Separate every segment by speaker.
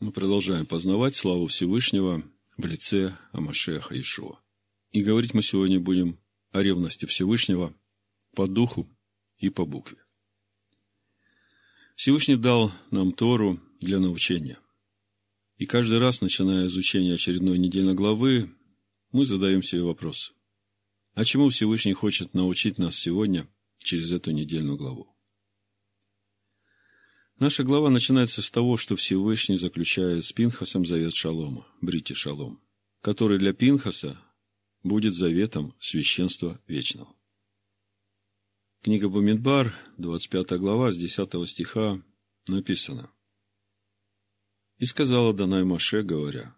Speaker 1: Мы продолжаем познавать славу Всевышнего в лице Амашеха Ишуа. И говорить мы сегодня будем о ревности Всевышнего по духу и по букве. Всевышний дал нам Тору для научения. И каждый раз, начиная изучение очередной недельной главы, мы задаем себе вопрос. А чему Всевышний хочет научить нас сегодня через эту недельную главу? Наша глава начинается с того, что Всевышний заключает с Пинхасом завет Шалома, Брити Шалом, который для Пинхаса будет заветом священства вечного. Книга Бамидбар, 25 глава, с 10 стиха написано. «И сказала Данай Маше, говоря,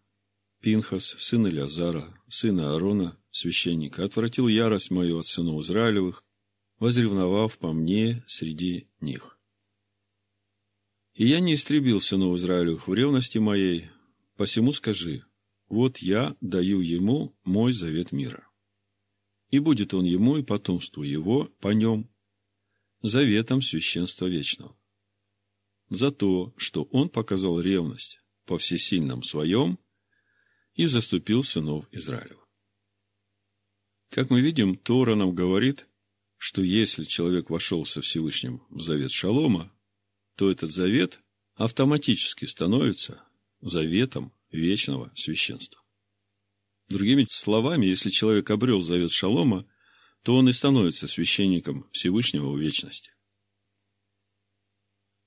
Speaker 1: Пинхас, сын Илязара, сына Аарона, священника, отвратил ярость мою от сынов Израилевых, возревновав по мне среди них. И я не истребил сынов Израилевых в ревности моей, посему скажи, вот я даю ему мой завет мира. И будет он ему и потомству его по нем заветом священства вечного. За то, что он показал ревность по всесильном своем и заступил сынов Израилев. Как мы видим, Тора нам говорит, что если человек вошел со Всевышним в завет Шалома, то этот завет автоматически становится заветом вечного священства. Другими словами, если человек обрел завет Шалома, то он и становится священником Всевышнего в вечности.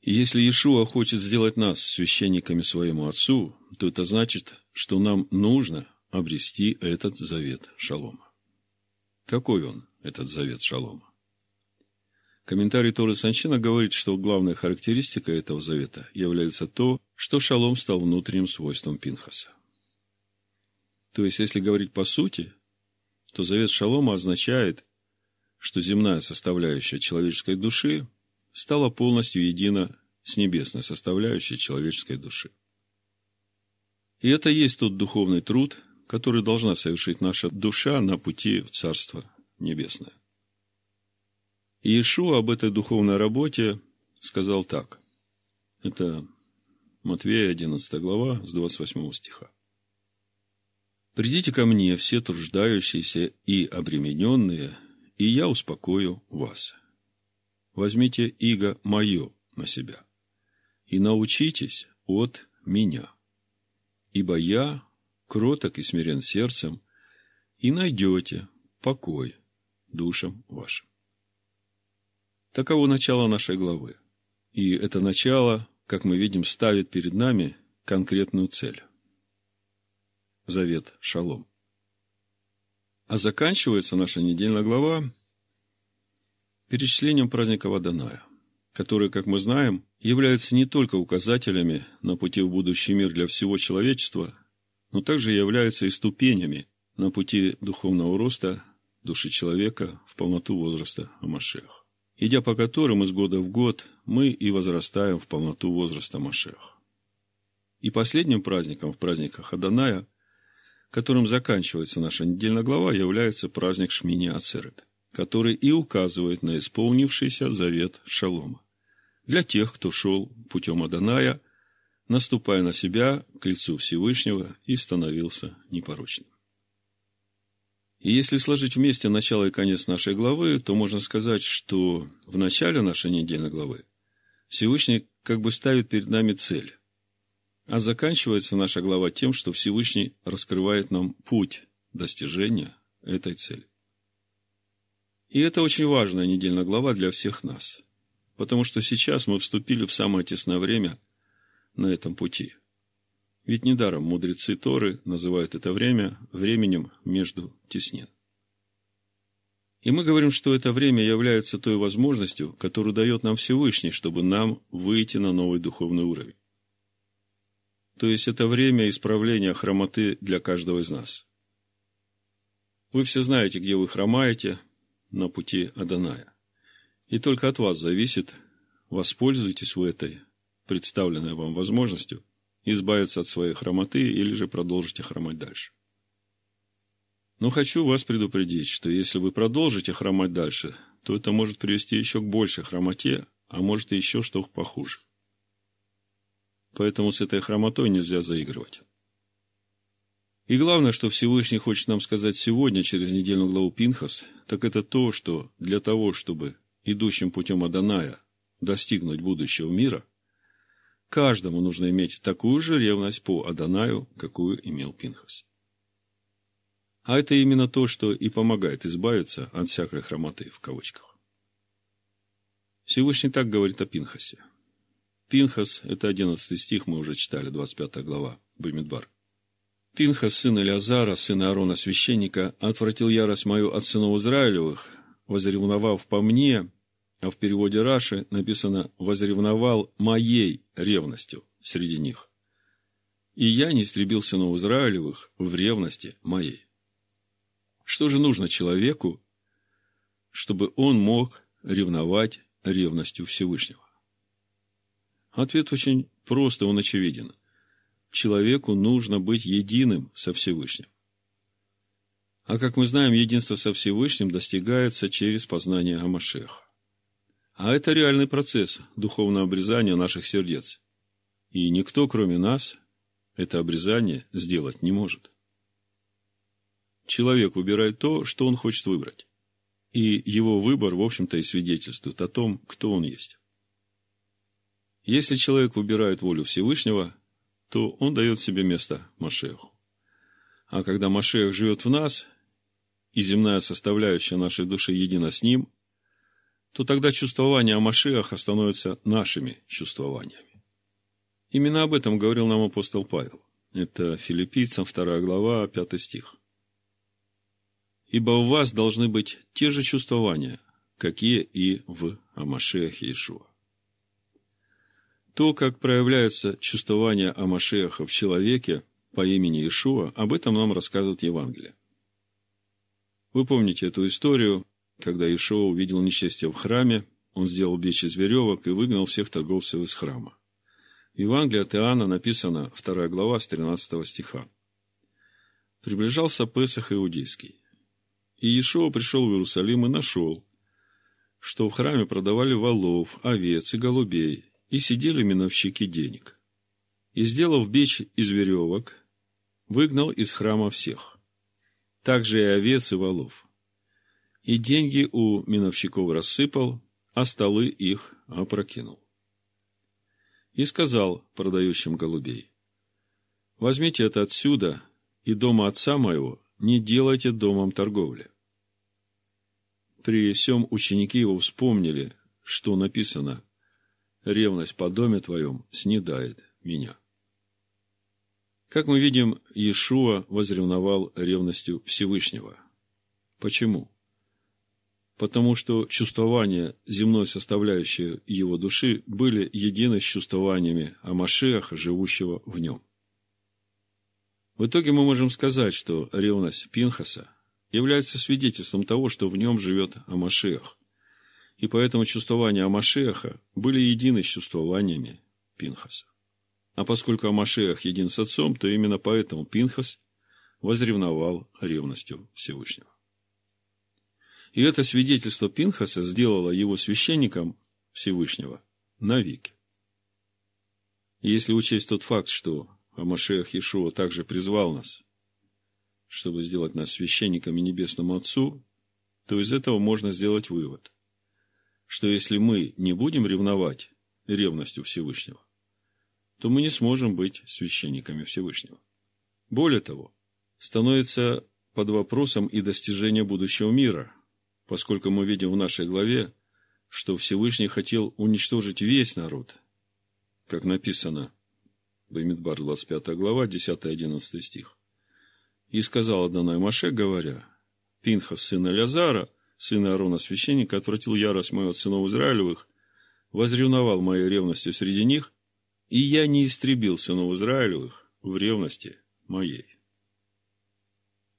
Speaker 1: И если Иешуа хочет сделать нас священниками своему Отцу, то это значит, что нам нужно обрести этот завет Шалома. Какой он, этот завет Шалома? Комментарий Торы Санчина говорит, что главная характеристика этого завета является то, что шалом стал внутренним свойством Пинхаса. То есть, если говорить по сути, то завет шалома означает, что земная составляющая человеческой души стала полностью едина с небесной составляющей человеческой души. И это есть тот духовный труд, который должна совершить наша душа на пути в Царство Небесное. Иешуа об этой духовной работе сказал так. Это Матвея, 11 глава, с 28 стиха. «Придите ко мне, все труждающиеся и обремененные, и я успокою вас. Возьмите иго мое на себя, и научитесь от меня. Ибо я кроток и смирен сердцем, и найдете покой душам вашим. Таково начало нашей главы. И это начало, как мы видим, ставит перед нами конкретную цель. Завет Шалом. А заканчивается наша недельная глава перечислением праздника Ваданая, которые, как мы знаем, являются не только указателями на пути в будущий мир для всего человечества, но также являются и ступенями на пути духовного роста души человека в полноту возраста Амашех идя по которым из года в год мы и возрастаем в полноту возраста Машех. И последним праздником в праздниках Аданая, которым заканчивается наша недельная глава, является праздник Шмини Ацерет, который и указывает на исполнившийся завет Шалома для тех, кто шел путем Аданая, наступая на себя к лицу Всевышнего и становился непорочным. И если сложить вместе начало и конец нашей главы, то можно сказать, что в начале нашей недельной главы Всевышний как бы ставит перед нами цель. А заканчивается наша глава тем, что Всевышний раскрывает нам путь достижения этой цели. И это очень важная недельная глава для всех нас, потому что сейчас мы вступили в самое тесное время на этом пути – ведь недаром мудрецы Торы называют это время временем между теснин. И мы говорим, что это время является той возможностью, которую дает нам Всевышний, чтобы нам выйти на новый духовный уровень. То есть это время исправления хромоты для каждого из нас. Вы все знаете, где вы хромаете на пути Аданая. И только от вас зависит, воспользуйтесь вы этой представленной вам возможностью – избавиться от своей хромоты или же продолжите хромать дальше. Но хочу вас предупредить, что если вы продолжите хромать дальше, то это может привести еще к большей хромоте, а может и еще что похуже. Поэтому с этой хромотой нельзя заигрывать. И главное, что Всевышний хочет нам сказать сегодня, через недельную главу Пинхас, так это то, что для того, чтобы идущим путем Аданая достигнуть будущего мира, каждому нужно иметь такую же ревность по Адонаю, какую имел Пинхас. А это именно то, что и помогает избавиться от всякой хромоты, в кавычках. Всевышний так говорит о Пинхасе. Пинхас – это 11 стих, мы уже читали, 25 глава, Бамидбар. Пинхас, сын Илиазара, сын Аарона, священника, отвратил ярость мою от сынов Израилевых, возревновав по мне, а в переводе Раши написано «возревновал моей ревностью среди них». И я не истребил сынов Израилевых в ревности моей. Что же нужно человеку, чтобы он мог ревновать ревностью Всевышнего? Ответ очень прост, он очевиден – человеку нужно быть единым со Всевышним. А как мы знаем, единство со Всевышним достигается через познание Амашеха. А это реальный процесс духовного обрезания наших сердец. И никто, кроме нас, это обрезание сделать не может. Человек выбирает то, что он хочет выбрать. И его выбор, в общем-то, и свидетельствует о том, кто он есть. Если человек выбирает волю Всевышнего, то он дает себе место Машеху. А когда Машех живет в нас, и земная составляющая нашей души едина с ним, то тогда чувствования о Машеха становятся нашими чувствованиями. Именно об этом говорил нам апостол Павел. Это филиппийцам 2 глава, 5 стих. «Ибо у вас должны быть те же чувствования, какие и в Амашеахе Иешуа». То, как проявляется чувствование о Машеха в человеке по имени Ишуа, об этом нам рассказывает Евангелие. Вы помните эту историю, когда Ишуа увидел несчастье в храме, он сделал бичь из веревок и выгнал всех торговцев из храма. В Евангелии от Иоанна написано, 2 глава, с 13 стиха. Приближался Песах Иудейский. И Иешуа пришел в Иерусалим и нашел, что в храме продавали волов, овец и голубей, и сидели миновщики денег. И, сделав бичь из веревок, выгнал из храма всех, также и овец и волов. И деньги у миновщиков рассыпал, а столы их опрокинул. И сказал продающим голубей, «Возьмите это отсюда, и дома отца моего не делайте домом торговли». При всем ученики его вспомнили, что написано – ревность по доме твоем снедает меня. Как мы видим, Иешуа возревновал ревностью Всевышнего. Почему? Потому что чувствования земной составляющей его души были едины с чувствованиями о Машеха, живущего в нем. В итоге мы можем сказать, что ревность Пинхаса является свидетельством того, что в нем живет Амашех, и поэтому чувствования Амашеха были едины с чувствованиями Пинхаса. А поскольку Амашех един с отцом, то именно поэтому Пинхас возревновал ревностью Всевышнего. И это свидетельство Пинхаса сделало его священником Всевышнего навеки. Если учесть тот факт, что Амашех Иешуа также призвал нас, чтобы сделать нас священниками Небесному Отцу, то из этого можно сделать вывод что если мы не будем ревновать ревностью Всевышнего, то мы не сможем быть священниками Всевышнего. Более того, становится под вопросом и достижение будущего мира, поскольку мы видим в нашей главе, что Всевышний хотел уничтожить весь народ, как написано в Бамидбар, 25 глава, 10-11 стих. И сказал Адонай Маше, говоря, Пинхас, сын Лязара, сына Аарона священника, отвратил ярость мою от сынов Израилевых, возревновал моей ревностью среди них, и я не истребил сынов Израилевых в ревности моей.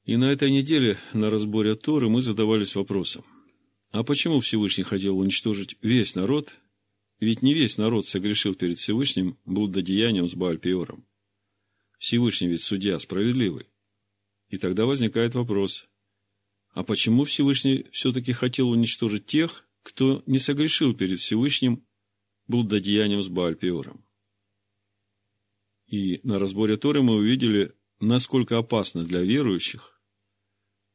Speaker 1: И на этой неделе на разборе Торы мы задавались вопросом, а почему Всевышний хотел уничтожить весь народ, ведь не весь народ согрешил перед Всевышним блудодеянием с Баальпиором. Всевышний ведь судья справедливый. И тогда возникает вопрос, а почему Всевышний все-таки хотел уничтожить тех, кто не согрешил перед Всевышним блудодеянием с Баальпиором? И на разборе Торы мы увидели, насколько опасно для верующих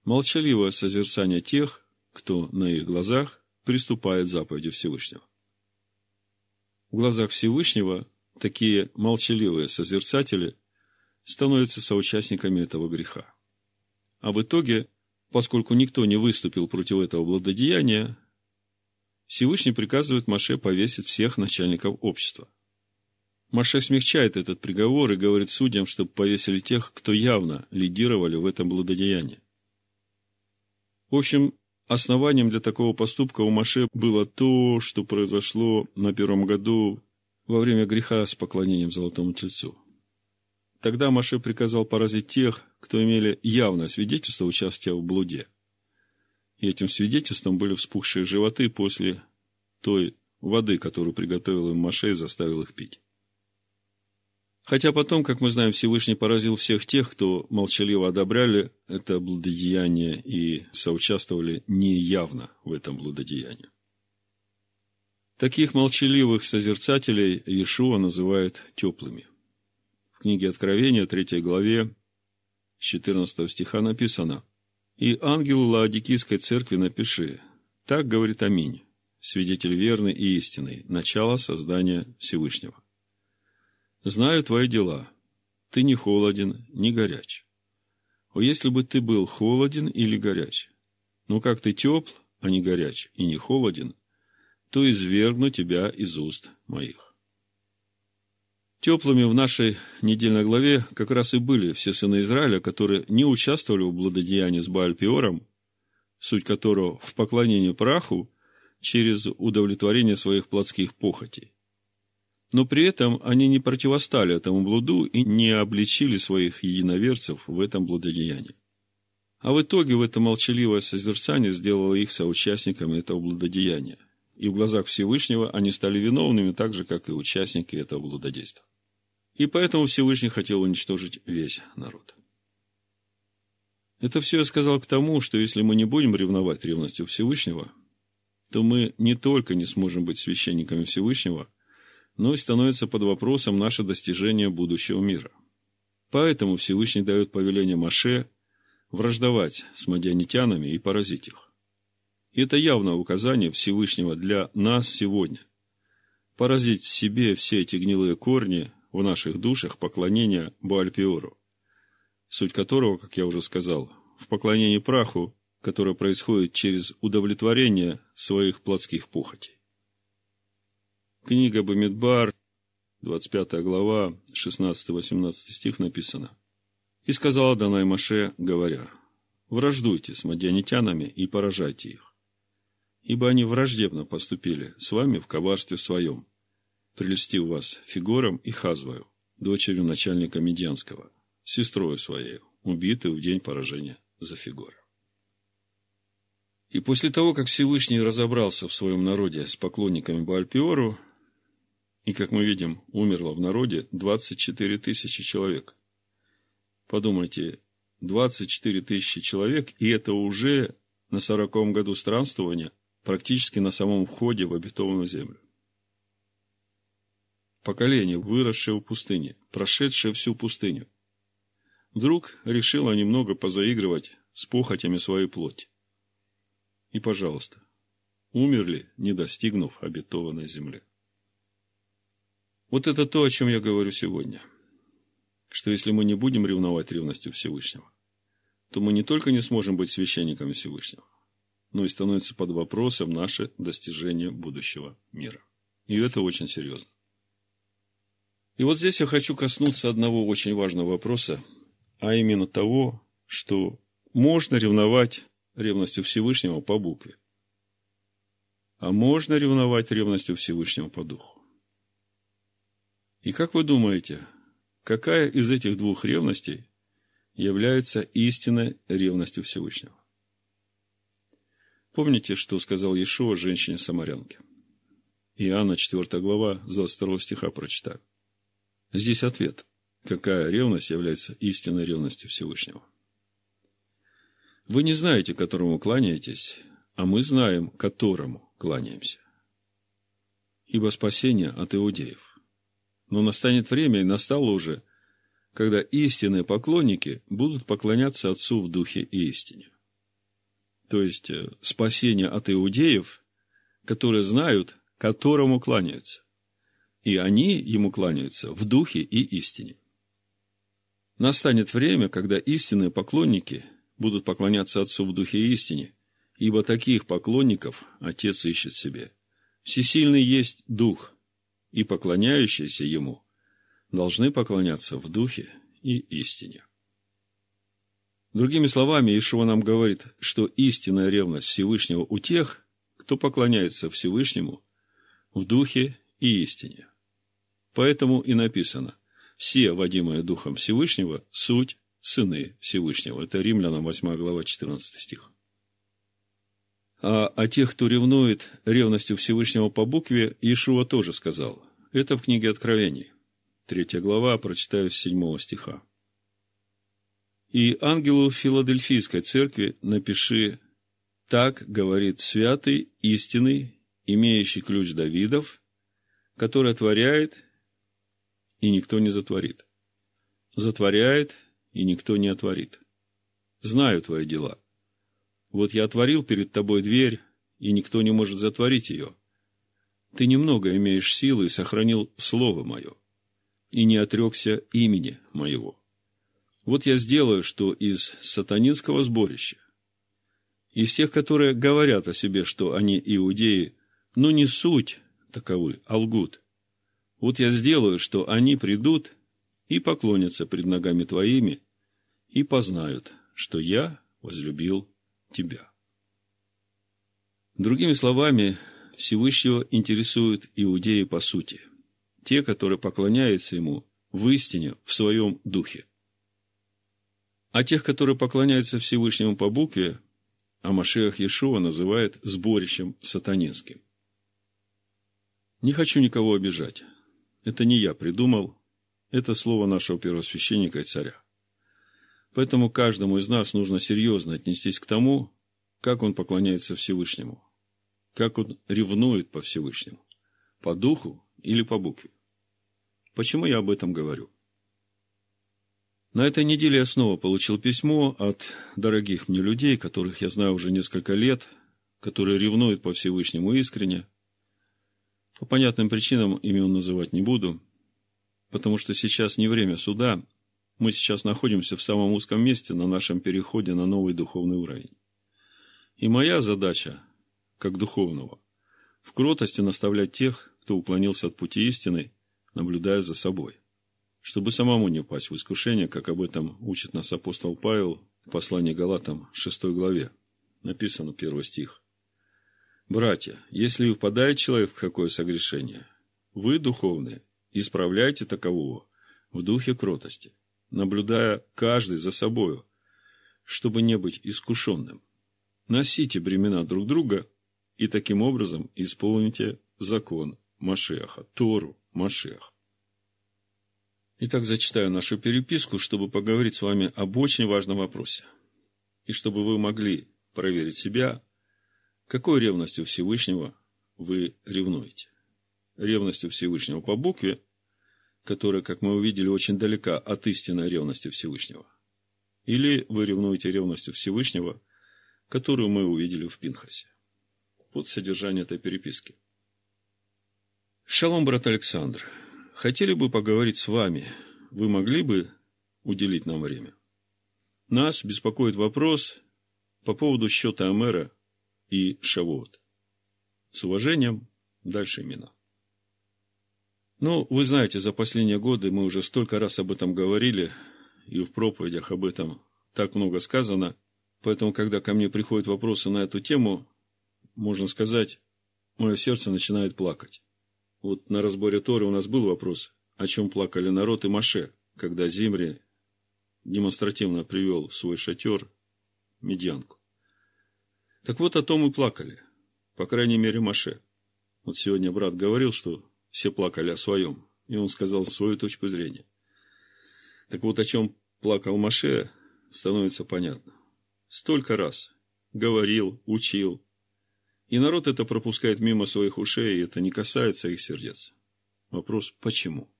Speaker 1: молчаливое созерцание тех, кто на их глазах приступает к заповеди Всевышнего. В глазах Всевышнего такие молчаливые созерцатели становятся соучастниками этого греха. А в итоге, поскольку никто не выступил против этого благодеяния, Всевышний приказывает Маше повесить всех начальников общества. Маше смягчает этот приговор и говорит судьям, чтобы повесили тех, кто явно лидировали в этом блудодеянии. В общем, основанием для такого поступка у Маше было то, что произошло на первом году во время греха с поклонением золотому тельцу. Тогда Маше приказал поразить тех, кто имели явное свидетельство участия в блуде. И этим свидетельством были вспухшие животы после той воды, которую приготовил им Маше и заставил их пить. Хотя потом, как мы знаем, Всевышний поразил всех тех, кто молчаливо одобряли это блудодеяние и соучаствовали неявно в этом блудодеянии. Таких молчаливых созерцателей Иешуа называет теплыми книге Откровения, 3 главе, 14 стиха написано «И ангелу Лаодикийской церкви напиши, так говорит Аминь, свидетель верный и истинный, начало создания Всевышнего. Знаю твои дела, ты не холоден, не горяч. О, если бы ты был холоден или горяч, но как ты тепл, а не горяч, и не холоден, то извергну тебя из уст моих. Теплыми в нашей недельной главе как раз и были все сыны Израиля, которые не участвовали в благодеянии с Баальпиором, суть которого в поклонении праху через удовлетворение своих плотских похотей. Но при этом они не противостали этому блуду и не обличили своих единоверцев в этом блудодеянии. А в итоге в это молчаливое созерцание сделало их соучастниками этого блудодеяния. И в глазах Всевышнего они стали виновными так же, как и участники этого блудодейства. И поэтому Всевышний хотел уничтожить весь народ. Это все я сказал к тому, что если мы не будем ревновать ревностью Всевышнего, то мы не только не сможем быть священниками Всевышнего, но и становится под вопросом наше достижение будущего мира. Поэтому Всевышний дает повеление Маше враждовать с мадианитянами и поразить их. Это явное указание Всевышнего для нас сегодня. Поразить в себе все эти гнилые корни, в наших душах поклонение Буальпиору, суть которого, как я уже сказал, в поклонении праху, которое происходит через удовлетворение своих плотских похотей. Книга Бамидбар, 25 глава, 16-18 стих написано. «И сказала Данай Маше, говоря, враждуйте с мадианитянами и поражайте их, ибо они враждебно поступили с вами в коварстве своем, прелестив вас Фигором и Хазвою, дочерью начальника Медианского, сестрой своей, убитой в день поражения за Фигора. И после того, как Всевышний разобрался в своем народе с поклонниками Баальпиору, и, как мы видим, умерло в народе 24 тысячи человек. Подумайте, 24 тысячи человек, и это уже на сороковом году странствования, практически на самом входе в обетованную землю поколение, выросшее в пустыне, прошедшее всю пустыню, вдруг решило немного позаигрывать с похотями своей плоти. И, пожалуйста, умерли, не достигнув обетованной земли. Вот это то, о чем я говорю сегодня. Что если мы не будем ревновать ревностью Всевышнего, то мы не только не сможем быть священниками Всевышнего, но и становится под вопросом наше достижение будущего мира. И это очень серьезно. И вот здесь я хочу коснуться одного очень важного вопроса, а именно того, что можно ревновать ревностью Всевышнего по букве, а можно ревновать ревностью Всевышнего по духу. И как вы думаете, какая из этих двух ревностей является истинной ревностью Всевышнего? Помните, что сказал Иешуа женщине-самарянке? Иоанна 4 глава, с 22 стиха прочитаю. Здесь ответ. Какая ревность является истинной ревностью Всевышнего? Вы не знаете, которому кланяетесь, а мы знаем, которому кланяемся. Ибо спасение от иудеев. Но настанет время, и настало уже, когда истинные поклонники будут поклоняться Отцу в Духе и истине. То есть, э, спасение от иудеев, которые знают, которому кланяются. И они ему кланяются в Духе и истине. Настанет время, когда истинные поклонники будут поклоняться Отцу в Духе и истине, ибо таких поклонников Отец ищет себе. Всесильный есть Дух, и поклоняющиеся Ему должны поклоняться в Духе и истине. Другими словами, Ишуа нам говорит, что истинная ревность Всевышнего у тех, кто поклоняется Всевышнему в Духе и истине. Поэтому и написано, все, водимые Духом Всевышнего, суть сыны Всевышнего. Это Римлянам 8 глава 14 стих. А о тех, кто ревнует ревностью Всевышнего по букве, Иешуа тоже сказал. Это в книге Откровений. Третья глава, прочитаю с седьмого стиха. «И ангелу Филадельфийской церкви напиши, так говорит святый, истинный, имеющий ключ Давидов, который отворяет, и никто не затворит. Затворяет, и никто не отворит. Знаю твои дела. Вот я отворил перед тобой дверь, и никто не может затворить ее. Ты немного имеешь силы и сохранил слово мое, и не отрекся имени моего. Вот я сделаю, что из сатанинского сборища, из тех, которые говорят о себе, что они иудеи, но не суть таковы, а лгут. Вот я сделаю, что они придут и поклонятся пред ногами твоими, и познают, что я возлюбил тебя. Другими словами, Всевышнего интересуют иудеи по сути, те, которые поклоняются Ему в истине, в своем духе. А тех, которые поклоняются Всевышнему по букве, а Машех Иешуа называет сборищем сатанинским. Не хочу никого обижать. Это не я придумал, это слово нашего первосвященника и царя. Поэтому каждому из нас нужно серьезно отнестись к тому, как он поклоняется Всевышнему, как он ревнует по Всевышнему, по духу или по букве. Почему я об этом говорю? На этой неделе я снова получил письмо от дорогих мне людей, которых я знаю уже несколько лет, которые ревнуют по Всевышнему искренне. По понятным причинам имен называть не буду, потому что сейчас не время суда, мы сейчас находимся в самом узком месте на нашем переходе на новый духовный уровень. И моя задача, как духовного, в кротости наставлять тех, кто уклонился от пути истины, наблюдая за собой, чтобы самому не упасть в искушение, как об этом учит нас апостол Павел в послании Галатам 6 главе. Написано первый стих. «Братья, если впадает человек в какое согрешение, вы, духовные, исправляйте такового в духе кротости, наблюдая каждый за собою, чтобы не быть искушенным. Носите бремена друг друга и таким образом исполните закон Машеха, Тору Машех. Итак, зачитаю нашу переписку, чтобы поговорить с вами об очень важном вопросе. И чтобы вы могли проверить себя, какой ревностью Всевышнего вы ревнуете. Ревностью Всевышнего по букве которая, как мы увидели, очень далека от истинной ревности Всевышнего. Или вы ревнуете ревностью Всевышнего, которую мы увидели в Пинхасе. Вот содержание этой переписки. Шалом, брат Александр. Хотели бы поговорить с вами. Вы могли бы уделить нам время? Нас беспокоит вопрос по поводу счета Амера и Шавуот. С уважением, дальше имена. Ну, вы знаете, за последние годы мы уже столько раз об этом говорили, и в проповедях об этом так много сказано. Поэтому, когда ко мне приходят вопросы на эту тему, можно сказать, мое сердце начинает плакать. Вот на разборе Торы у нас был вопрос, о чем плакали народ и Маше, когда Зимри демонстративно привел в свой шатер медьянку. Так вот, о том и плакали, по крайней мере, Маше. Вот сегодня брат говорил, что все плакали о своем, и он сказал свою точку зрения. Так вот, о чем плакал Маше, становится понятно. Столько раз говорил, учил, и народ это пропускает мимо своих ушей, и это не касается их сердец. Вопрос, почему?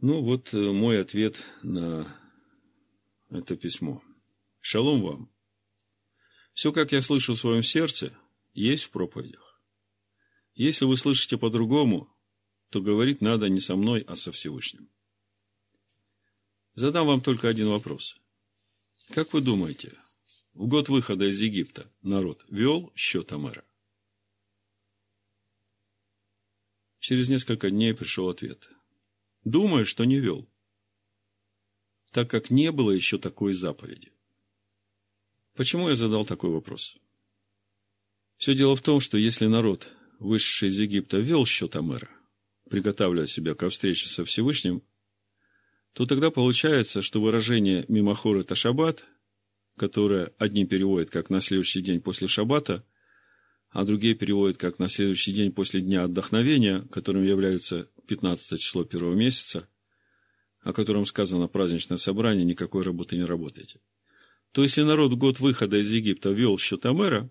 Speaker 1: Ну, вот э, мой ответ на это письмо. Шалом вам. Все, как я слышу в своем сердце, есть в проповедях. Если вы слышите по-другому, то говорить надо не со мной, а со Всевышним. Задам вам только один вопрос. Как вы думаете, в год выхода из Египта народ вел счет Амера? Через несколько дней пришел ответ. Думаю, что не вел, так как не было еще такой заповеди. Почему я задал такой вопрос? Все дело в том, что если народ, вышедший из Египта, вел счет Амера, приготавливая себя ко встрече со Всевышним, то тогда получается, что выражение «мимохор» – это шаббат, которое одни переводят как «на следующий день после шаббата», а другие переводят как «на следующий день после дня отдохновения», которым является 15 число первого месяца, о котором сказано праздничное собрание, никакой работы не работайте. То если народ год выхода из Египта вел счет Амера,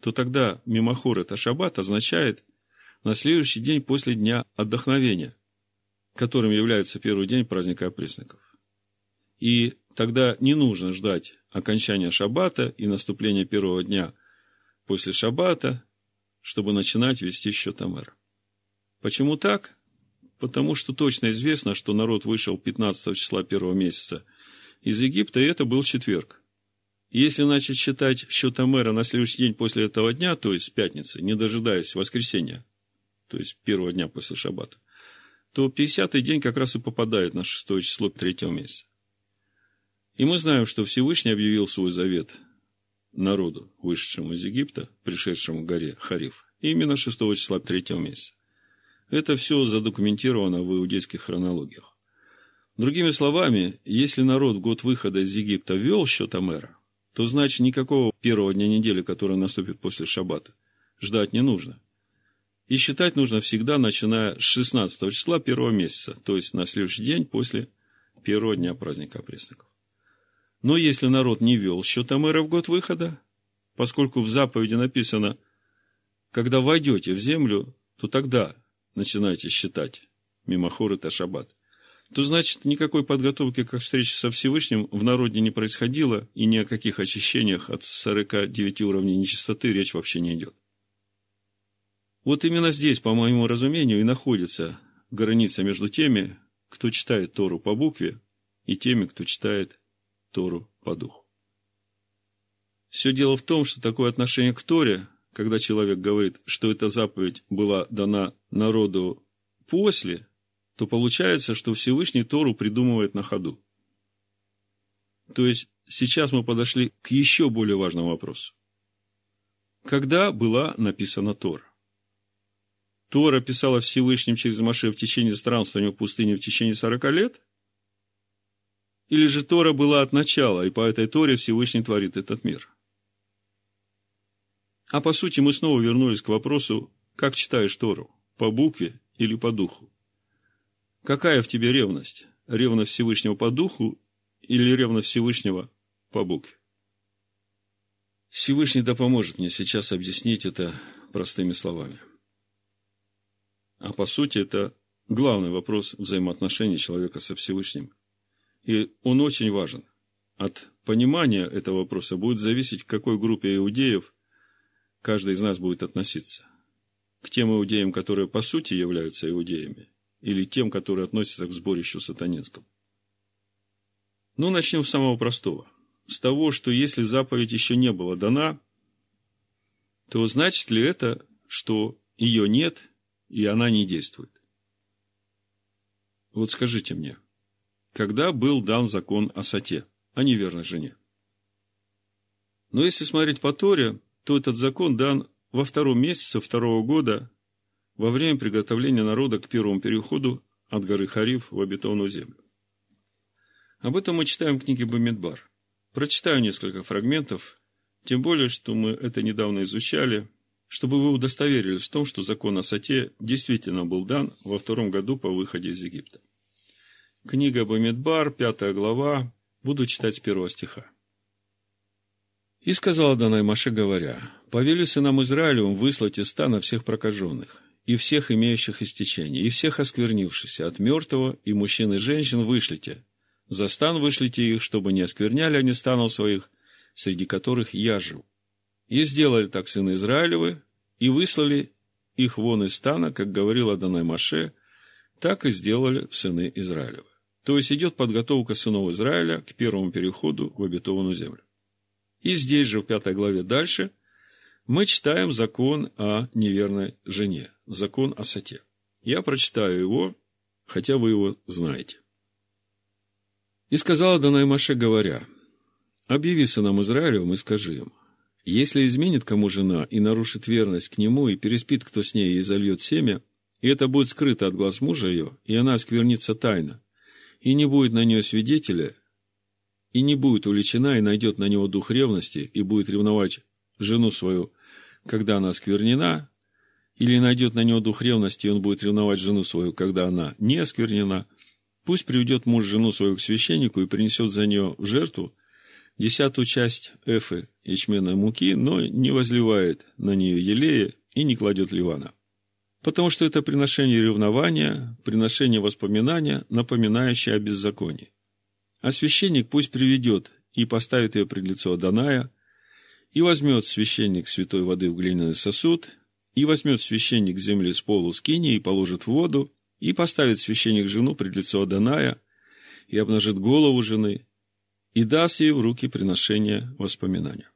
Speaker 1: то тогда мимохор это шаббат означает на следующий день после дня отдохновения, которым является первый день праздника опресноков. И тогда не нужно ждать окончания шаббата и наступления первого дня после шаббата, чтобы начинать вести счет Амера. Почему так? Потому что точно известно, что народ вышел 15 числа первого месяца из Египта, и это был четверг. Если начать считать счет Амера на следующий день после этого дня, то есть пятницы, не дожидаясь воскресенья, то есть первого дня после шаббата, то 50-й день как раз и попадает на шестое число третьего месяца. И мы знаем, что Всевышний объявил свой завет народу, вышедшему из Египта, пришедшему к горе Хариф, именно 6 числа третьего месяца. Это все задокументировано в иудейских хронологиях. Другими словами, если народ год выхода из Египта вел счет Амера, то значит никакого первого дня недели, который наступит после Шаббата, ждать не нужно. И считать нужно всегда, начиная с 16 числа первого месяца, то есть на следующий день после первого дня праздника опресноков. Но если народ не вел счет Амера в год выхода, поскольку в заповеди написано, когда войдете в землю, то тогда начинаете считать мимохор это шаббат, то значит никакой подготовки к встрече со Всевышним в народе не происходило, и ни о каких очищениях от 49 уровней нечистоты речь вообще не идет. Вот именно здесь, по моему разумению, и находится граница между теми, кто читает Тору по букве, и теми, кто читает Тору по духу. Все дело в том, что такое отношение к Торе, когда человек говорит, что эта заповедь была дана народу после, то получается, что Всевышний Тору придумывает на ходу. То есть, сейчас мы подошли к еще более важному вопросу. Когда была написана Тора? Тора писала Всевышним через Маше в течение странствования в пустыне в течение 40 лет? Или же Тора была от начала, и по этой Торе Всевышний творит этот мир? А по сути мы снова вернулись к вопросу, как читаешь Тору, по букве или по духу? Какая в тебе ревность? Ревность Всевышнего по духу или ревность Всевышнего по букве? Всевышний да поможет мне сейчас объяснить это простыми словами. А по сути, это главный вопрос взаимоотношений человека со Всевышним. И он очень важен. От понимания этого вопроса будет зависеть, к какой группе иудеев каждый из нас будет относиться. К тем иудеям, которые по сути являются иудеями, или тем, которые относятся к сборищу сатанинскому. Ну, начнем с самого простого. С того, что если заповедь еще не была дана, то значит ли это, что ее нет и она не действует. Вот скажите мне, когда был дан закон о сате, о неверной жене? Но если смотреть по Торе, то этот закон дан во втором месяце второго года во время приготовления народа к первому переходу от горы Хариф в обетованную землю. Об этом мы читаем в книге Бамидбар. Прочитаю несколько фрагментов, тем более, что мы это недавно изучали – чтобы вы удостоверились в том, что закон о сате действительно был дан во втором году по выходе из Египта. Книга Бамидбар, пятая глава, буду читать с первого стиха. «И сказал Данай Маше, говоря, «Повели сынам Израилевым выслать из стана всех прокаженных, и всех имеющих истечение, и всех осквернившихся от мертвого, и мужчин и женщин вышлите. За стан вышлите их, чтобы не оскверняли они станов своих, среди которых я живу. И сделали так сыны Израилевы, и выслали их вон из стана, как говорил Адонай Маше, так и сделали сыны Израилевы. То есть идет подготовка сынов Израиля к первому переходу в обетованную землю. И здесь же, в пятой главе дальше, мы читаем закон о неверной жене, закон о соте. Я прочитаю его, хотя вы его знаете. И сказала Данай Маше, говоря, «Объяви сынам Израилевым и скажи им, если изменит кому жена и нарушит верность к нему, и переспит кто с ней и зальет семя, и это будет скрыто от глаз мужа ее, и она осквернится тайно, и не будет на нее свидетеля, и не будет уличена, и найдет на него дух ревности, и будет ревновать жену свою, когда она осквернена, или найдет на него дух ревности, и он будет ревновать жену свою, когда она не осквернена, пусть приведет муж жену свою к священнику и принесет за нее в жертву десятую часть эфы ячменной муки, но не возливает на нее елея и не кладет ливана. Потому что это приношение ревнования, приношение воспоминания, напоминающее о беззаконии. А священник пусть приведет и поставит ее пред лицо Аданая, и возьмет священник святой воды в глиняный сосуд, и возьмет священник земли с полу скини и положит в воду, и поставит священник жену пред лицо Аданая, и обнажит голову жены, и даст ей в руки приношение воспоминания.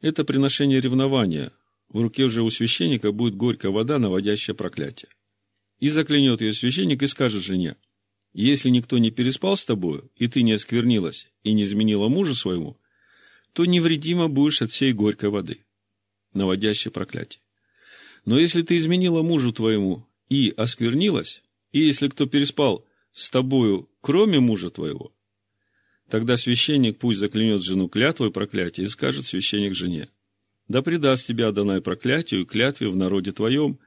Speaker 1: Это приношение ревнования. В руке уже у священника будет горькая вода, наводящая проклятие. И заклянет ее священник и скажет жене, если никто не переспал с тобою, и ты не осквернилась и не изменила мужу своему, то невредимо будешь от всей горькой воды, наводящей проклятие. Но если ты изменила мужу твоему и осквернилась, и если кто переспал с тобою, кроме мужа твоего, Тогда священник пусть заклянет жену клятвой проклятия и скажет священник жене, «Да предаст тебя Адонай проклятию и клятве в народе твоем,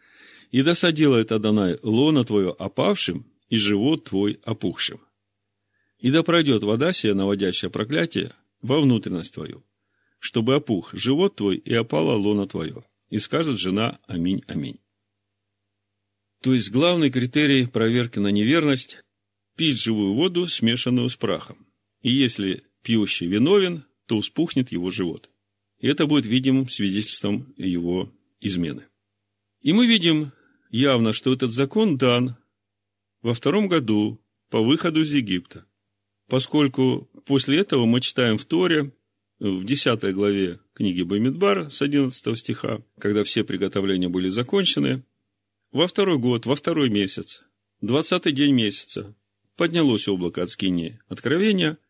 Speaker 1: и да соделает Адонай лона твое опавшим и живот твой опухшим. И да пройдет вода сия, наводящая проклятие, во внутренность твою, чтобы опух живот твой и опала лона твое. И скажет жена Аминь, Аминь. То есть главный критерий проверки на неверность – пить живую воду, смешанную с прахом и если пьющий виновен, то успухнет его живот. И это будет видимым свидетельством его измены. И мы видим явно, что этот закон дан во втором году по выходу из Египта, поскольку после этого мы читаем в Торе, в 10 главе книги Бамидбар с 11 стиха, когда все приготовления были закончены, во второй год, во второй месяц, двадцатый день месяца, поднялось облако от скини откровения –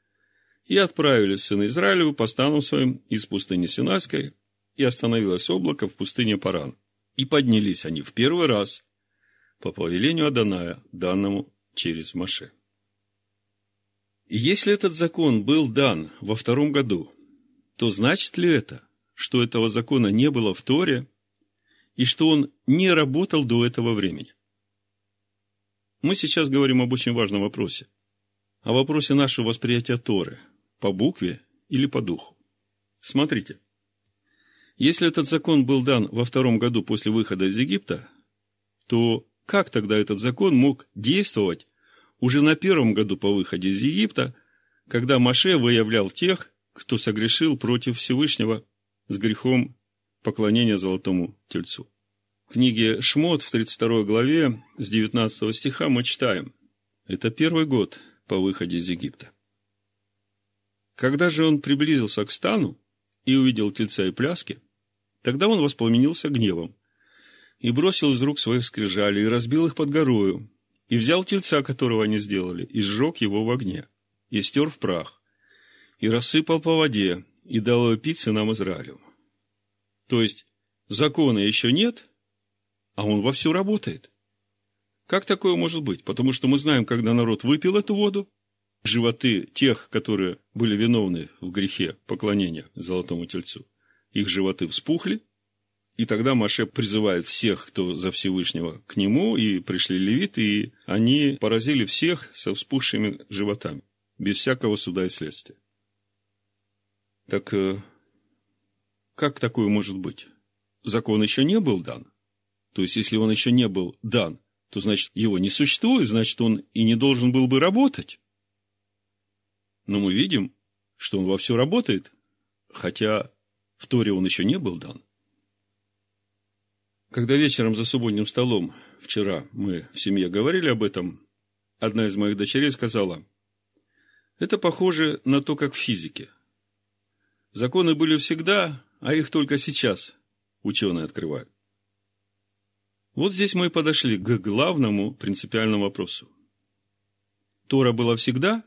Speaker 1: и отправились сыны Израилевы по стану своим из пустыни Синайской, и остановилось облако в пустыне Паран. И поднялись они в первый раз по повелению Аданая, данному через Маше. Если этот закон был дан во втором году, то значит ли это, что этого закона не было в Торе и что он не работал до этого времени? Мы сейчас говорим об очень важном вопросе, о вопросе нашего восприятия Торы – по букве или по духу. Смотрите. Если этот закон был дан во втором году после выхода из Египта, то как тогда этот закон мог действовать уже на первом году по выходе из Египта, когда Маше выявлял тех, кто согрешил против Всевышнего с грехом поклонения золотому тельцу? В книге Шмот в 32 главе с 19 стиха мы читаем. Это первый год по выходе из Египта. Когда же он приблизился к стану и увидел тельца и пляски, тогда он воспламенился гневом и бросил из рук своих скрижали и разбил их под горою, и взял тельца, которого они сделали, и сжег его в огне, и стер в прах, и рассыпал по воде, и дал его пить сынам Израилю. То есть, закона еще нет, а он вовсю работает. Как такое может быть? Потому что мы знаем, когда народ выпил эту воду, животы тех, которые были виновны в грехе поклонения золотому тельцу, их животы вспухли, и тогда Маше призывает всех, кто за Всевышнего, к нему, и пришли левиты, и они поразили всех со вспухшими животами, без всякого суда и следствия. Так э, как такое может быть? Закон еще не был дан, То есть, если он еще не был дан, то значит, его не существует, значит, он и не должен был бы работать. Но мы видим, что он во все работает, хотя в Торе он еще не был дан. Когда вечером за субботним столом вчера мы в семье говорили об этом, одна из моих дочерей сказала, это похоже на то, как в физике. Законы были всегда, а их только сейчас ученые открывают. Вот здесь мы и подошли к главному принципиальному вопросу. Тора была всегда?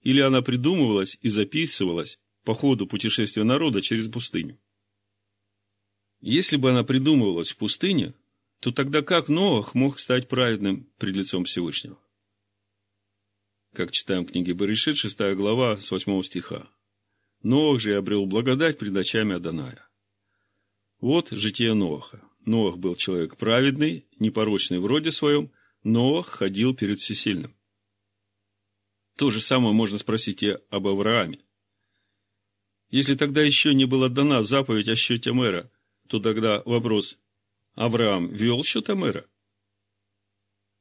Speaker 1: Или она придумывалась и записывалась по ходу путешествия народа через пустыню? Если бы она придумывалась в пустыне, то тогда как Ноах мог стать праведным пред лицом Всевышнего? Как читаем в книге Берешит, 6 глава, с 8 стиха. Ноах же обрел благодать пред очами Аданая. Вот житие Ноаха. Ноах был человек праведный, непорочный в роде своем, Ноах ходил перед всесильным. То же самое можно спросить и об Аврааме. Если тогда еще не была дана заповедь о счете мэра, то тогда вопрос, Авраам вел счет мэра?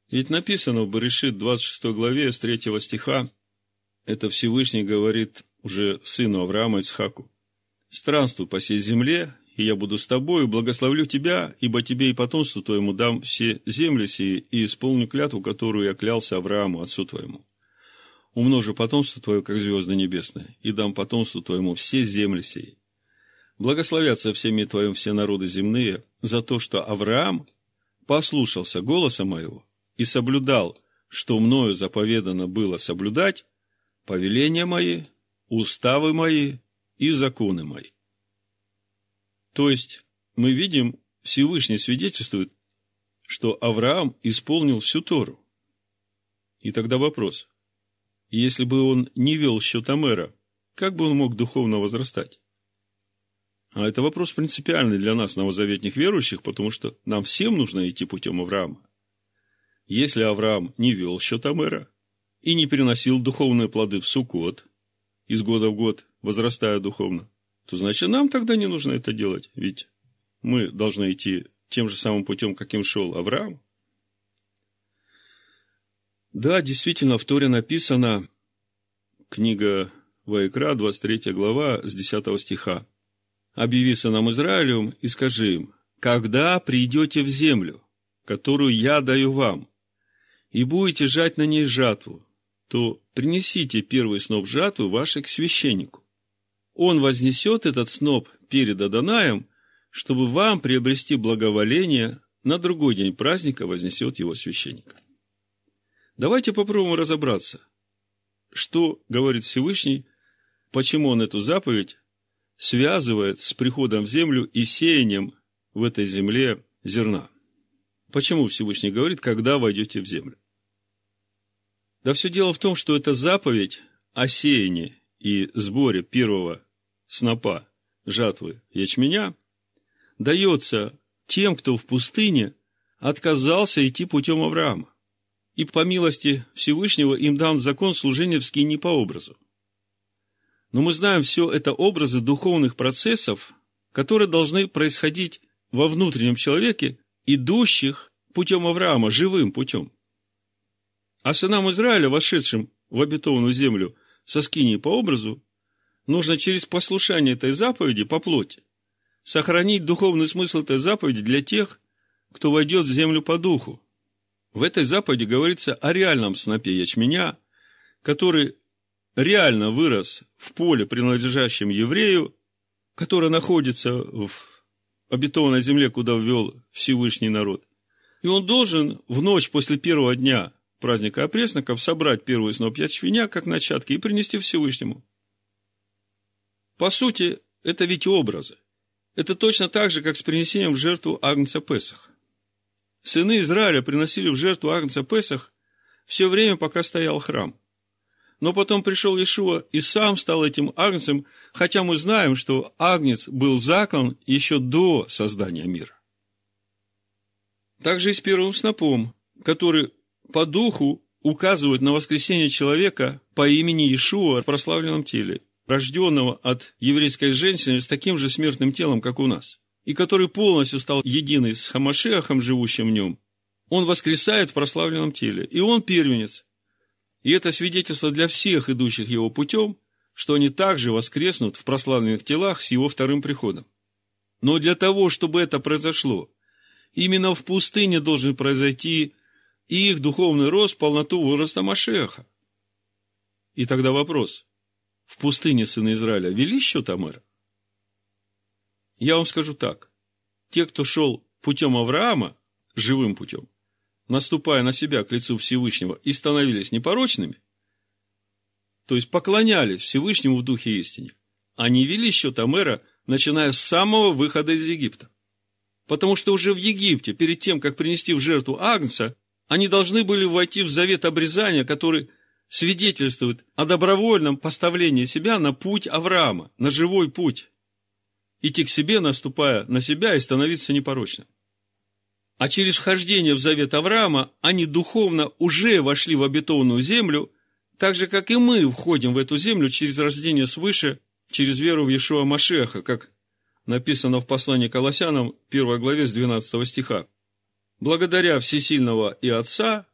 Speaker 1: Ведь написано в Баришит 26 главе с 3 стиха, это Всевышний говорит уже сыну Авраама Ицхаку, «Странствуй по всей земле, и я буду с тобою, благословлю тебя, ибо тебе и потомству твоему дам все земли сии, и исполню клятву, которую я клялся Аврааму, отцу твоему. Умножу потомство твое, как звезды небесные, и дам потомству твоему все земли сии. Благословятся всеми твоим все народы земные за то, что Авраам послушался голоса моего и соблюдал, что мною заповедано было соблюдать, повеления мои, уставы мои и законы мои. То есть, мы видим, Всевышний свидетельствует, что Авраам исполнил всю Тору. И тогда вопрос, если бы он не вел счет Амера, как бы он мог духовно возрастать? А это вопрос принципиальный для нас, новозаветных верующих, потому что нам всем нужно идти путем Авраама. Если Авраам не вел счет Амера и не переносил духовные плоды в Суккот, из года в год возрастая духовно, то значит нам тогда не нужно это делать, ведь мы должны идти тем же самым путем, каким шел Авраам. Да, действительно, в Торе написано, книга Ваикра, 23 глава, с 10 стиха. «Объяви сынам Израилю и скажи им, когда придете в землю, которую я даю вам, и будете жать на ней жатву, то принесите первый сноп жатвы вашей к священнику он вознесет этот сноп перед Адонаем, чтобы вам приобрести благоволение, на другой день праздника вознесет его священник. Давайте попробуем разобраться, что говорит Всевышний, почему он эту заповедь связывает с приходом в землю и сеянием в этой земле зерна. Почему Всевышний говорит, когда войдете в землю? Да все дело в том, что эта заповедь о сеянии и сборе первого снопа жатвы ячменя дается тем, кто в пустыне отказался идти путем Авраама. И по милости Всевышнего им дан закон служения в скине по образу. Но мы знаем, все это образы духовных процессов, которые должны происходить во внутреннем человеке, идущих путем Авраама, живым путем. А сынам Израиля, вошедшим в обетованную землю со скиней по образу, нужно через послушание этой заповеди по плоти сохранить духовный смысл этой заповеди для тех, кто войдет в землю по духу. В этой заповеди говорится о реальном снопе ячменя, который реально вырос в поле, принадлежащем еврею, который находится в обетованной земле, куда ввел Всевышний народ. И он должен в ночь после первого дня праздника опресноков собрать первый сноп ячменя, как начатки, и принести Всевышнему. По сути, это ведь образы. Это точно так же, как с принесением в жертву Агнца Песах. Сыны Израиля приносили в жертву Агнца Песах все время, пока стоял храм. Но потом пришел Иешуа и сам стал этим агнцем, хотя мы знаем, что агнец был заклан еще до создания мира. Также и с первым снопом, который по духу указывает на воскресение человека по имени Иешуа в прославленном теле – рожденного от еврейской женщины с таким же смертным телом, как у нас. и который полностью стал единый с Хамашеахом, живущим в нем, он воскресает в прославленном теле, и он первенец. И это свидетельство для всех идущих его путем, что они также воскреснут в прославленных телах с его вторым приходом. Но для того, чтобы это произошло, именно в пустыне должен произойти их духовный рост, полноту возраста Машеха. И тогда вопрос. В пустыне сына Израиля вели счет Амера? Я вам скажу так. Те, кто шел путем Авраама, живым путем, наступая на себя к лицу Всевышнего и становились непорочными, то есть поклонялись Всевышнему в духе истине, они вели счет Амера, начиная с самого выхода из Египта. Потому что уже в Египте, перед тем, как принести в жертву Агнца, они должны были войти в завет обрезания, который свидетельствует о добровольном поставлении себя на путь Авраама, на живой путь. Идти к себе, наступая на себя и становиться непорочным. А через вхождение в завет Авраама они духовно уже вошли в обетованную землю, так же, как и мы входим в эту землю через рождение свыше, через веру в Иешуа Машеха, как написано в послании Колоссянам, 1 главе с 12 стиха. «Благодаря Всесильного и Отца,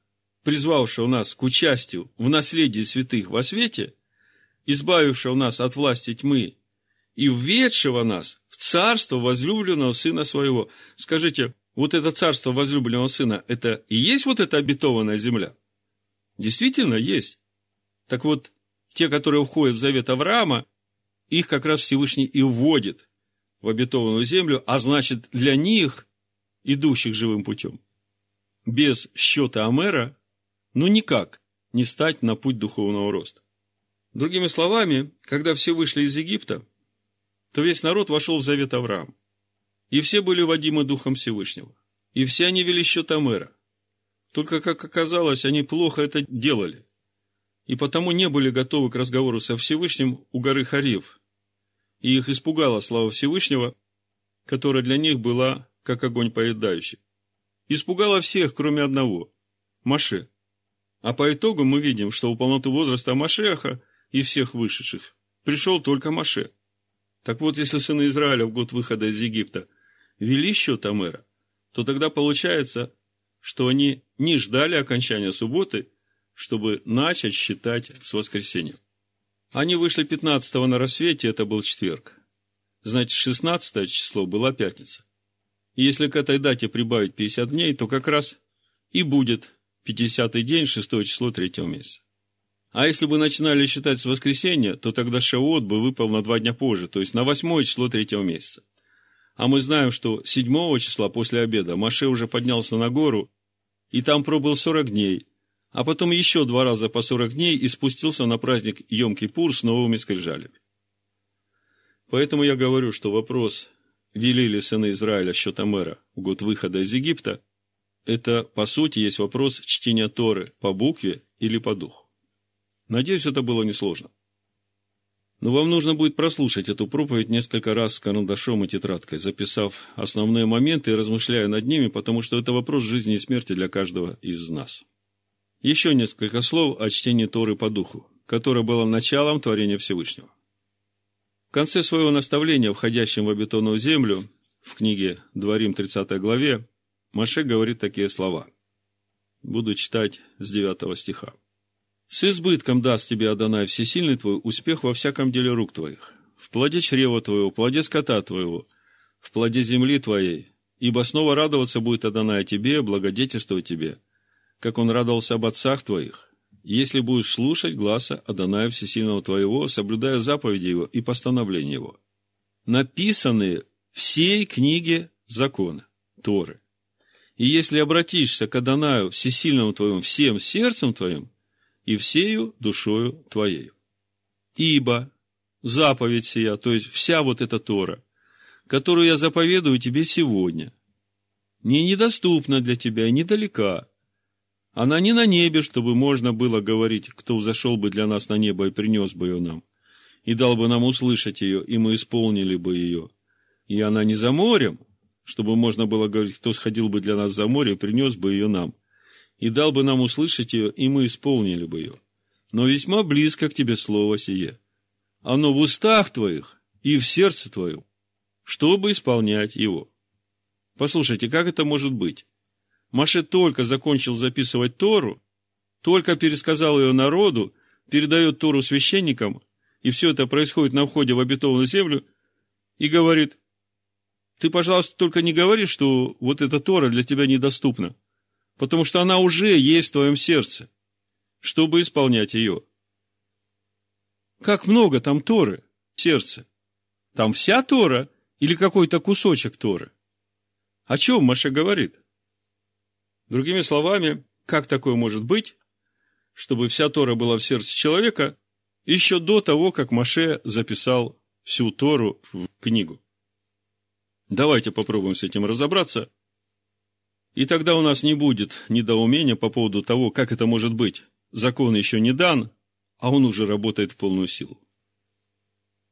Speaker 1: призвавшего нас к участию в наследии святых во свете, избавившего нас от власти тьмы и введшего нас в царство возлюбленного Сына Своего». Скажите, вот это царство возлюбленного Сына, это и есть вот эта обетованная земля? Действительно есть. Так вот, те, которые входят в завет Авраама, их как раз Всевышний и вводит в обетованную землю, а значит, для них, идущих живым путем, без счета Амера, ну никак не стать на путь духовного роста. Другими словами, когда все вышли из Египта, то весь народ вошел в завет Авраама. И все были водимы Духом Всевышнего. И все они вели счет Амера. Только, как оказалось, они плохо это делали. И потому не были готовы к разговору со Всевышним у горы Харев, и их испугала слава Всевышнего, которая для них была как огонь поедающий. Испугала всех, кроме одного – Маше. А по итогу мы видим, что у полноту возраста Машеха и всех вышедших пришел только Маше. Так вот, если сыны Израиля в год выхода из Египта вели счет Амера, то тогда получается, что они не ждали окончания субботы, чтобы начать считать с воскресенья. Они вышли 15-го на рассвете, это был четверг. Значит, 16 число была пятница. И если к этой дате прибавить 50 дней, то как раз и будет 50-й день, 6 число третьего месяца. А если бы начинали считать с воскресенья, то тогда Шавуот бы выпал на два дня позже, то есть на 8 число третьего месяца. А мы знаем, что 7 числа после обеда Маше уже поднялся на гору, и там пробыл 40 дней, а потом еще два раза по сорок дней и спустился на праздник Йом-Кипур с новыми скрижалями. Поэтому я говорю, что вопрос, вели ли сыны Израиля счет Амера в год выхода из Египта, это, по сути, есть вопрос чтения Торы по букве или по духу. Надеюсь, это было несложно. Но вам нужно будет прослушать эту проповедь несколько раз с карандашом и тетрадкой, записав основные моменты и размышляя над ними, потому что это вопрос жизни и смерти для каждого из нас. Еще несколько слов о чтении Торы по духу, которое было началом творения Всевышнего. В конце своего наставления, входящем в обетонную землю, в книге Дворим 30 главе, Маше говорит такие слова. Буду читать с 9 стиха. «С избытком даст тебе, Адонай, всесильный твой, успех во всяком деле рук твоих, в плоде чрева твоего, в плоде скота твоего, в плоде земли твоей, ибо снова радоваться будет Адонай тебе, благодетельствовать тебе, как он радовался об отцах твоих, если будешь слушать гласа Адоная Всесильного твоего, соблюдая заповеди его и постановления его, написанные всей книге закона, Торы. И если обратишься к Адонаю Всесильному твоему всем сердцем твоим и всею душою твоею. Ибо заповедь сия, то есть вся вот эта Тора, которую я заповедую тебе сегодня, не недоступна для тебя и недалека, она не на небе, чтобы можно было говорить, кто взошел бы для нас на небо и принес бы ее нам, и дал бы нам услышать ее, и мы исполнили бы ее. И она не за морем, чтобы можно было говорить, кто сходил бы для нас за море и принес бы ее нам, и дал бы нам услышать ее, и мы исполнили бы ее. Но весьма близко к тебе слово сие. Оно в устах твоих и в сердце твоем, чтобы исполнять его. Послушайте, как это может быть? Маше только закончил записывать Тору, только пересказал ее народу, передает Тору священникам, и все это происходит на входе в обетованную землю, и говорит, ты, пожалуйста, только не говори, что вот эта Тора для тебя недоступна, потому что она уже есть в твоем сердце, чтобы исполнять ее. Как много там Торы в сердце? Там вся Тора или какой-то кусочек Торы? О чем Маша говорит? Другими словами, как такое может быть, чтобы вся Тора была в сердце человека еще до того, как Маше записал всю Тору в книгу? Давайте попробуем с этим разобраться. И тогда у нас не будет недоумения по поводу того, как это может быть. Закон еще не дан, а он уже работает в полную силу.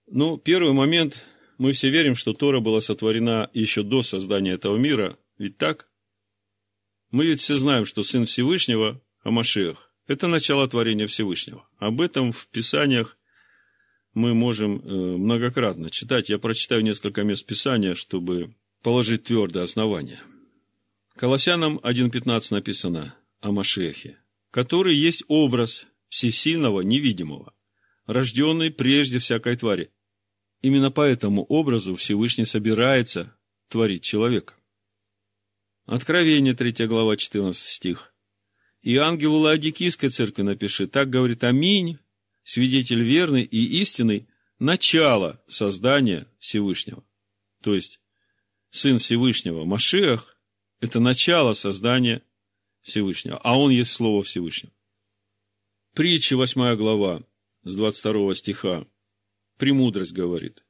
Speaker 1: Ну, первый момент, мы все верим, что Тора была сотворена еще до создания этого мира, ведь так? Мы ведь все знаем, что Сын Всевышнего, Амашех, это начало творения Всевышнего. Об этом в Писаниях мы можем э, многократно читать. Я прочитаю несколько мест Писания, чтобы положить твердое основание. Колоссянам 1.15 написано о Машехе, который есть образ всесильного невидимого, рожденный прежде всякой твари. Именно по этому образу Всевышний собирается творить человека. Откровение, 3 глава, 14 стих. «И ангелу Лаодикийской церкви напиши, так говорит Аминь, свидетель верный и истинный, начало создания Всевышнего. То есть, Сын Всевышнего, Машиах, это начало создания Всевышнего, а Он есть Слово Всевышнего. Притча, 8 глава, с 22 стиха, премудрость говорит.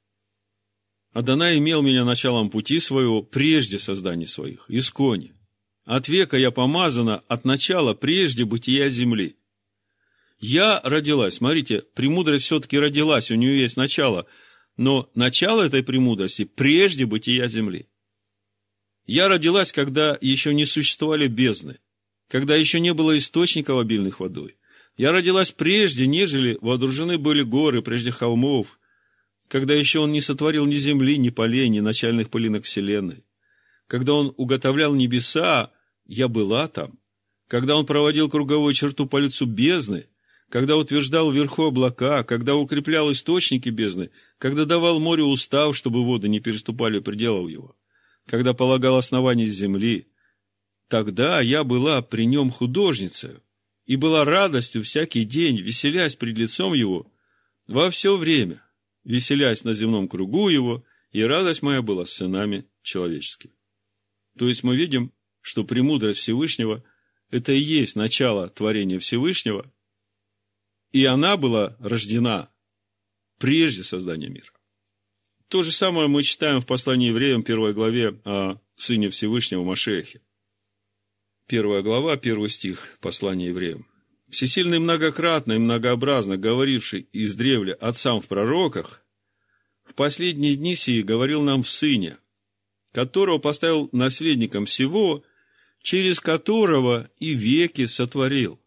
Speaker 1: Адонай имел меня началом пути своего прежде созданий своих, искони. От века я помазана от начала прежде бытия земли. Я родилась, смотрите, премудрость все-таки родилась, у нее есть начало, но начало этой премудрости прежде бытия земли. Я родилась, когда еще не существовали бездны, когда еще не было источников обильных водой. Я родилась прежде, нежели вооружены были горы, прежде холмов, когда еще он не сотворил ни земли, ни полей, ни начальных пылинок вселенной. Когда он уготовлял небеса, я была там. Когда он проводил круговую черту по лицу бездны – когда утверждал вверху облака, когда укреплял источники бездны, когда давал морю устав, чтобы воды не переступали пределов его, когда полагал основание земли, тогда я была при нем художницей и была радостью всякий день, веселясь пред лицом его во все время, веселясь на земном кругу его, и радость моя была с сынами человеческими. То есть мы видим, что премудрость Всевышнего – это и есть начало творения Всевышнего – и она была рождена прежде создания мира. То же самое мы читаем в послании евреям, первой главе о Сыне Всевышнего Машехе. Первая глава, первый стих послания евреям. Всесильный многократно и многообразно говоривший из древля отцам в пророках, в последние дни сии говорил нам в Сыне, которого поставил наследником всего, через которого и веки сотворил.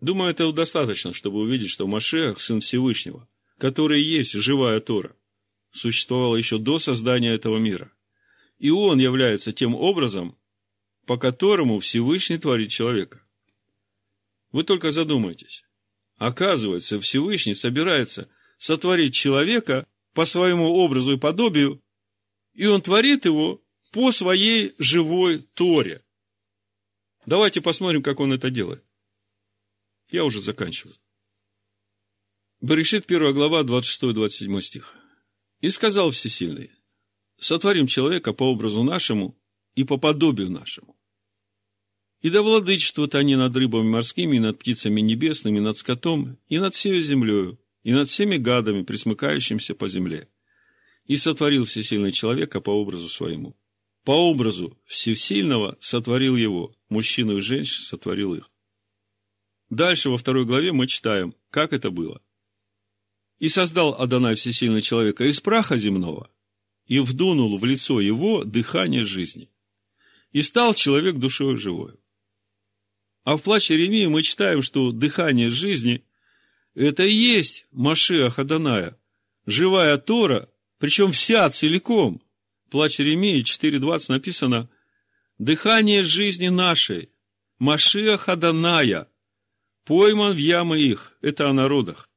Speaker 1: Думаю, этого достаточно, чтобы увидеть, что Машех – Сын Всевышнего, который есть живая Тора, существовал еще до создания этого мира. И он является тем образом, по которому Всевышний творит человека. Вы только задумайтесь. Оказывается, Всевышний собирается сотворить человека по своему образу и подобию, и он творит его по своей живой Торе. Давайте посмотрим, как он это делает. Я уже заканчиваю. Берешит, первая глава, 26-27 стих. «И сказал Всесильный, сотворим человека по образу нашему и по подобию нашему. И да владычествуют они над рыбами морскими, и над птицами небесными, и над скотом, и над всей землею, и над всеми гадами, присмыкающимся по земле. И сотворил всесильный человека по образу своему. По образу всесильного сотворил его, мужчину и женщину сотворил их. Дальше во второй главе мы читаем, как это было. «И создал Адонай всесильный человека из праха земного, и вдунул в лицо его дыхание жизни. И стал человек душою живою». А в плаче Еремии мы читаем, что дыхание жизни – это и есть Машиах Адоная, живая Тора, Причем вся целиком. Плач Еремии 4.20 написано «Дыхание жизни нашей, Машиах Аданая, пойман в ямы их». Это о народах.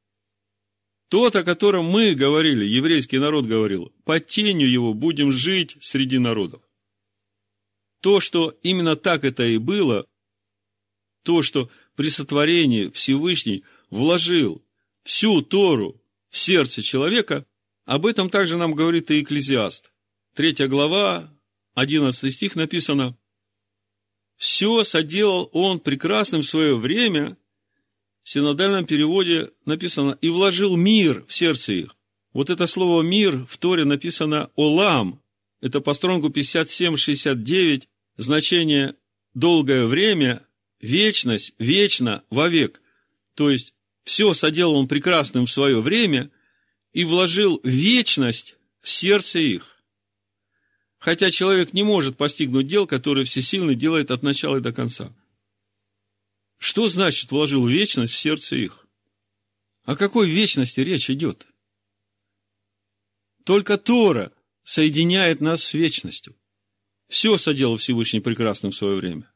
Speaker 1: Тот, о котором мы говорили, еврейский народ говорил, под тенью его будем жить среди народов. То, что именно так это и было, то, что при сотворении Всевышний вложил всю Тору в сердце человека, об этом также нам говорит и Экклезиаст. Третья глава, одиннадцатый стих написано, «Все соделал он прекрасным в свое время, в синодальном переводе написано, и вложил мир в сердце их. Вот это слово «мир» в Торе написано «олам». Это по стронгу 57-69, значение «долгое время», «вечность», «вечно», «вовек». То есть, все соделал он прекрасным в свое время и вложил вечность в сердце их. Хотя человек не может постигнуть дел, которые всесильный делает от начала и до конца. Что значит вложил вечность в сердце их? О какой вечности речь идет? Только Тора соединяет нас с вечностью. Все соделал Всевышний прекрасным в свое время.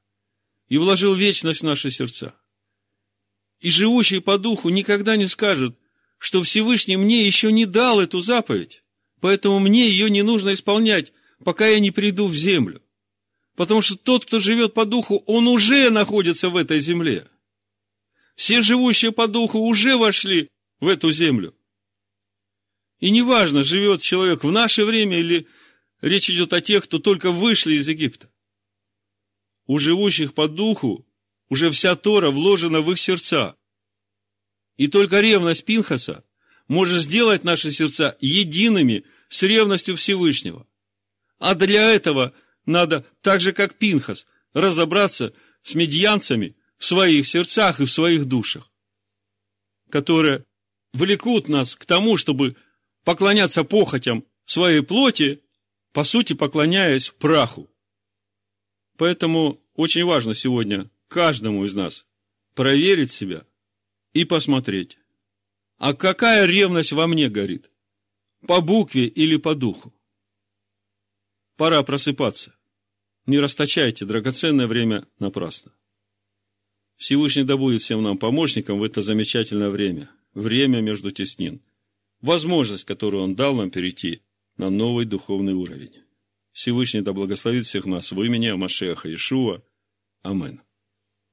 Speaker 1: И вложил вечность в наши сердца. И живущий по духу никогда не скажет, что Всевышний мне еще не дал эту заповедь, поэтому мне ее не нужно исполнять, пока я не приду в землю. Потому что тот, кто живет по духу, он уже находится в этой земле. Все живущие по духу уже вошли в эту землю. И неважно, живет человек в наше время или речь идет о тех, кто только вышли из Египта. У живущих по духу уже вся Тора вложена в их сердца. И только ревность Пинхаса может сделать наши сердца едиными с ревностью Всевышнего. А для этого надо, так же как Пинхас, разобраться с медьянцами в своих сердцах и в своих душах, которые влекут нас к тому, чтобы поклоняться похотям своей плоти, по сути, поклоняясь праху. Поэтому очень важно сегодня каждому из нас проверить себя и посмотреть, а какая ревность во мне горит, по букве или по духу. Пора просыпаться. Не расточайте драгоценное время напрасно. Всевышний да будет всем нам помощником в это замечательное время, время между теснин, возможность, которую Он дал нам перейти на новый духовный уровень. Всевышний да благословит всех нас в имени Машеха Ишуа. Аминь.